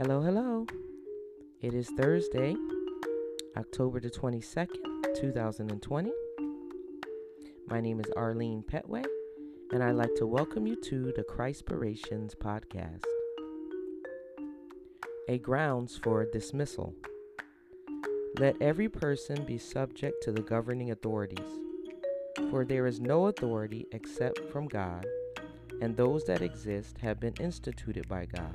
Hello, hello. It is Thursday, October the 22nd, 2020. My name is Arlene Petway, and I'd like to welcome you to the Christpirations podcast. A grounds for dismissal. Let every person be subject to the governing authorities, for there is no authority except from God, and those that exist have been instituted by God.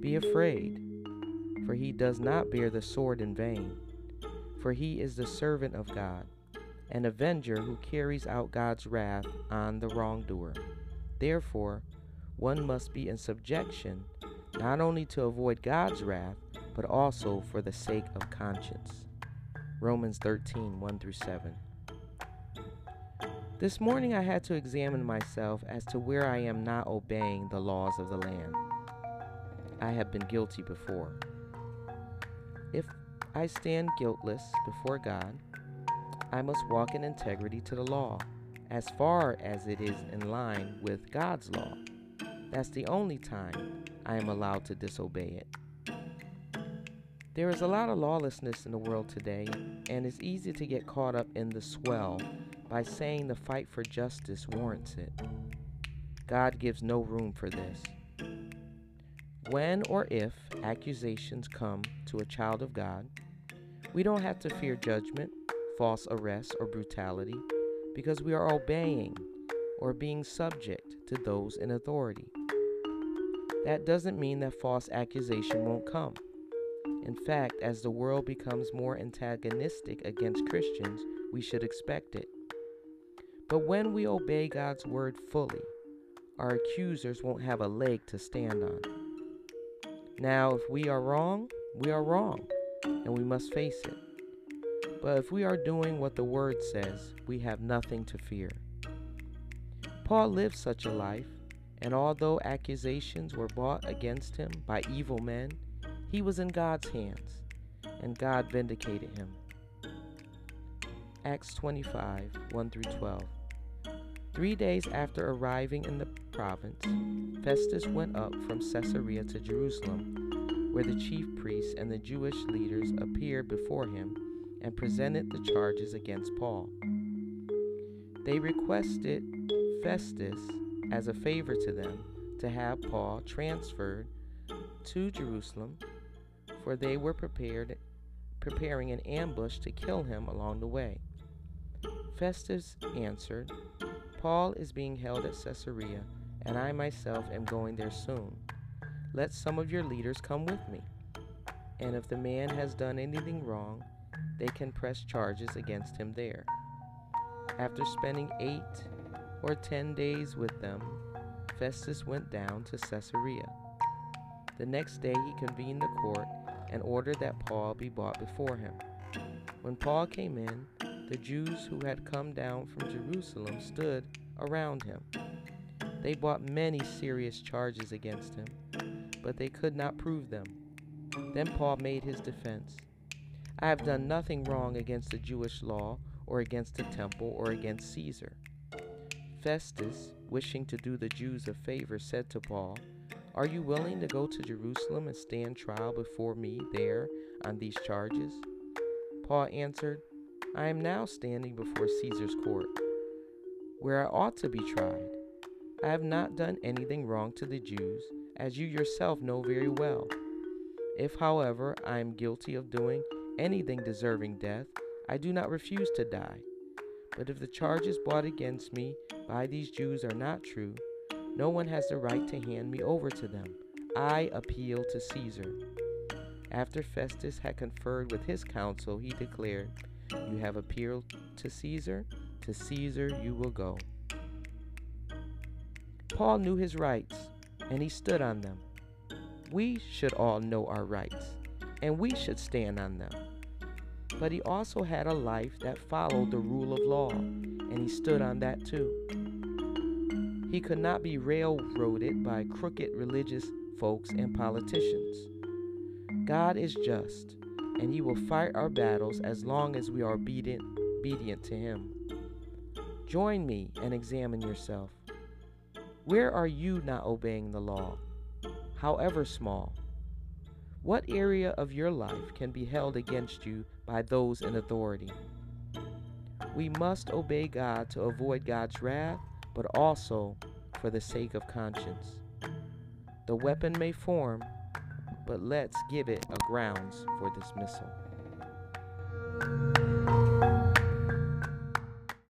Be afraid, for he does not bear the sword in vain, for he is the servant of God, an avenger who carries out God's wrath on the wrongdoer. Therefore, one must be in subjection, not only to avoid God's wrath, but also for the sake of conscience. Romans 13 1 through 7. This morning I had to examine myself as to where I am not obeying the laws of the land. I have been guilty before. If I stand guiltless before God, I must walk in integrity to the law, as far as it is in line with God's law. That's the only time I am allowed to disobey it. There is a lot of lawlessness in the world today, and it's easy to get caught up in the swell by saying the fight for justice warrants it. God gives no room for this. When or if accusations come to a child of God, we don't have to fear judgment, false arrest, or brutality because we are obeying or being subject to those in authority. That doesn't mean that false accusation won't come. In fact, as the world becomes more antagonistic against Christians, we should expect it. But when we obey God's word fully, our accusers won't have a leg to stand on. Now, if we are wrong, we are wrong, and we must face it. But if we are doing what the Word says, we have nothing to fear. Paul lived such a life, and although accusations were brought against him by evil men, he was in God's hands, and God vindicated him. Acts 25 1 through 12. Three days after arriving in the province, Festus went up from Caesarea to Jerusalem, where the chief priests and the Jewish leaders appeared before him and presented the charges against Paul. They requested Festus, as a favor to them, to have Paul transferred to Jerusalem, for they were prepared, preparing an ambush to kill him along the way. Festus answered, Paul is being held at Caesarea, and I myself am going there soon. Let some of your leaders come with me. And if the man has done anything wrong, they can press charges against him there. After spending eight or ten days with them, Festus went down to Caesarea. The next day he convened the court and ordered that Paul be brought before him. When Paul came in, the Jews who had come down from Jerusalem stood around him. They brought many serious charges against him, but they could not prove them. Then Paul made his defense I have done nothing wrong against the Jewish law, or against the temple, or against Caesar. Festus, wishing to do the Jews a favor, said to Paul, Are you willing to go to Jerusalem and stand trial before me there on these charges? Paul answered, I am now standing before Caesar's court, where I ought to be tried. I have not done anything wrong to the Jews, as you yourself know very well. If, however, I am guilty of doing anything deserving death, I do not refuse to die. But if the charges brought against me by these Jews are not true, no one has the right to hand me over to them. I appeal to Caesar. After Festus had conferred with his council, he declared, you have appealed to Caesar, to Caesar you will go. Paul knew his rights, and he stood on them. We should all know our rights, and we should stand on them. But he also had a life that followed the rule of law, and he stood on that too. He could not be railroaded by crooked religious folks and politicians. God is just, and he will fight our battles as long as we are obedient, obedient to him. Join me and examine yourself. Where are you not obeying the law, however small? What area of your life can be held against you by those in authority? We must obey God to avoid God's wrath, but also for the sake of conscience. The weapon may form, but let's give it a grounds for dismissal.